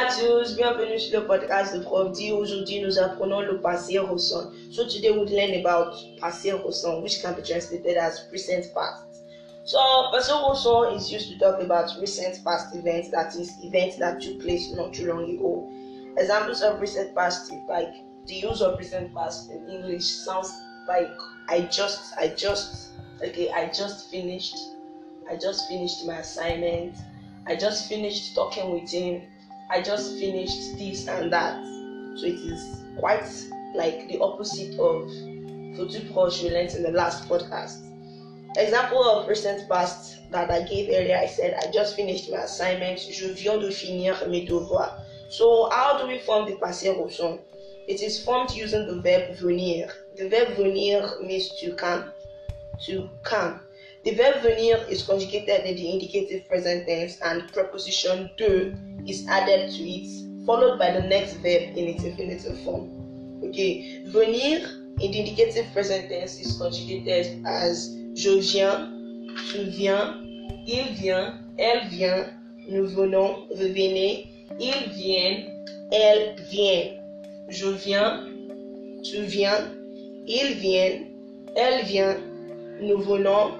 à tous, bienvenue sur le podcast de Prof D. Aujourd'hui, nous apprenons le passé récent. So today we learn about passé récent, which can be translated as present past. So passé récent is used to talk about recent past events, that is, events that took place not too long ago. Examples of recent past, like the use of recent past in English sounds like I just, I just, okay, I just finished, I just finished my assignment. I just finished talking with him. I just finished this and that. So it is quite like the opposite of futur proche we learned in the last podcast. Example of recent past that I gave earlier, I said I just finished my assignment. Je viens de finir mes devoirs. So how do we form the passé récent? It is formed using the verb venir. The verb venir means to come. To come. The verb venir is conjugated in the indicative present tense and preposition de is added to it, followed by the next verb in its infinitive form. Okay, venir in the indicative present tense is conjugated as je viens, tu viens, il vient, elle vient, nous venons, vous venez, ils viennent, elles viennent. Je viens, tu viens, ils viennent, elle vient, nous venons,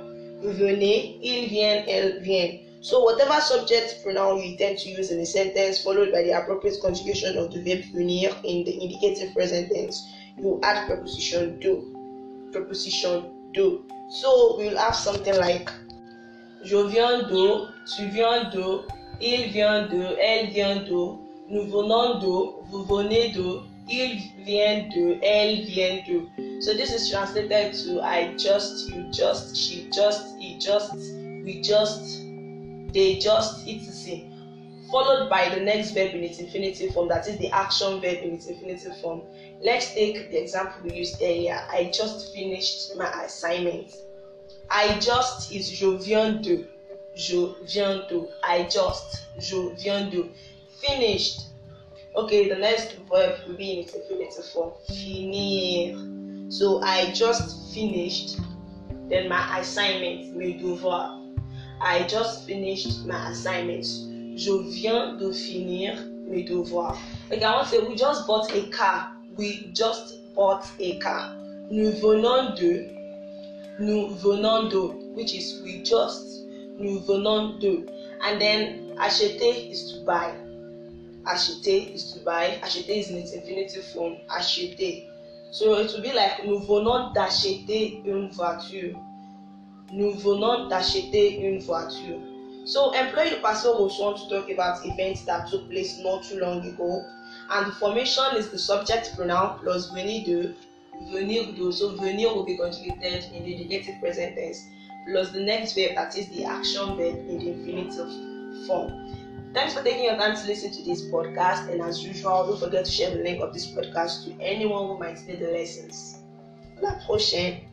venez, ils viennent, elles viennent. So whatever subject pronoun you intend to use in a sentence followed by the appropriate conjugation of the verb venir in the indicative present tense, you add preposition do. Preposition do. So we'll have something like Je viens de, tu viens de, il vient de, elle vient de, nous venons de, vous venez de, il vient de, elle vient de. So this is translated to I just, you just, she just, he just, we just, they just, etc. Followed by the next verb in its infinitive form, that is the action verb in its infinitive form. Let's take the example we used earlier. I just finished my assignment. I just is je viens de. Je viens de. I just. Je viens de. Finished. Okay, the next verb will be in its infinitive form. Finir. So I just finished. Then my assignment, mes devoirs. I just finished my assignments. Je viens de finir mes devoirs. Like I want to say, we just bought a car. We just bought a car. Nous venons de. Nous venons de, which is we just. Nous venons de. And then acheter is to buy. Acheter is to buy. Acheter is in its infinitive form. Acheter. So it will be like nous venons d'acheter une voiture. Nous venons d'acheter une voiture. So employ the passé récent to talk about events that took place not too long ago. And the formation is the subject pronoun plus venir de, venir de. So venir will be conjugated in the indicative present tense plus the next verb that is the action verb in the infinitive form. Thanks for taking your time to listen to this podcast. And as usual, don't forget to share the link of this podcast to anyone who might need the lessons. La prochaine.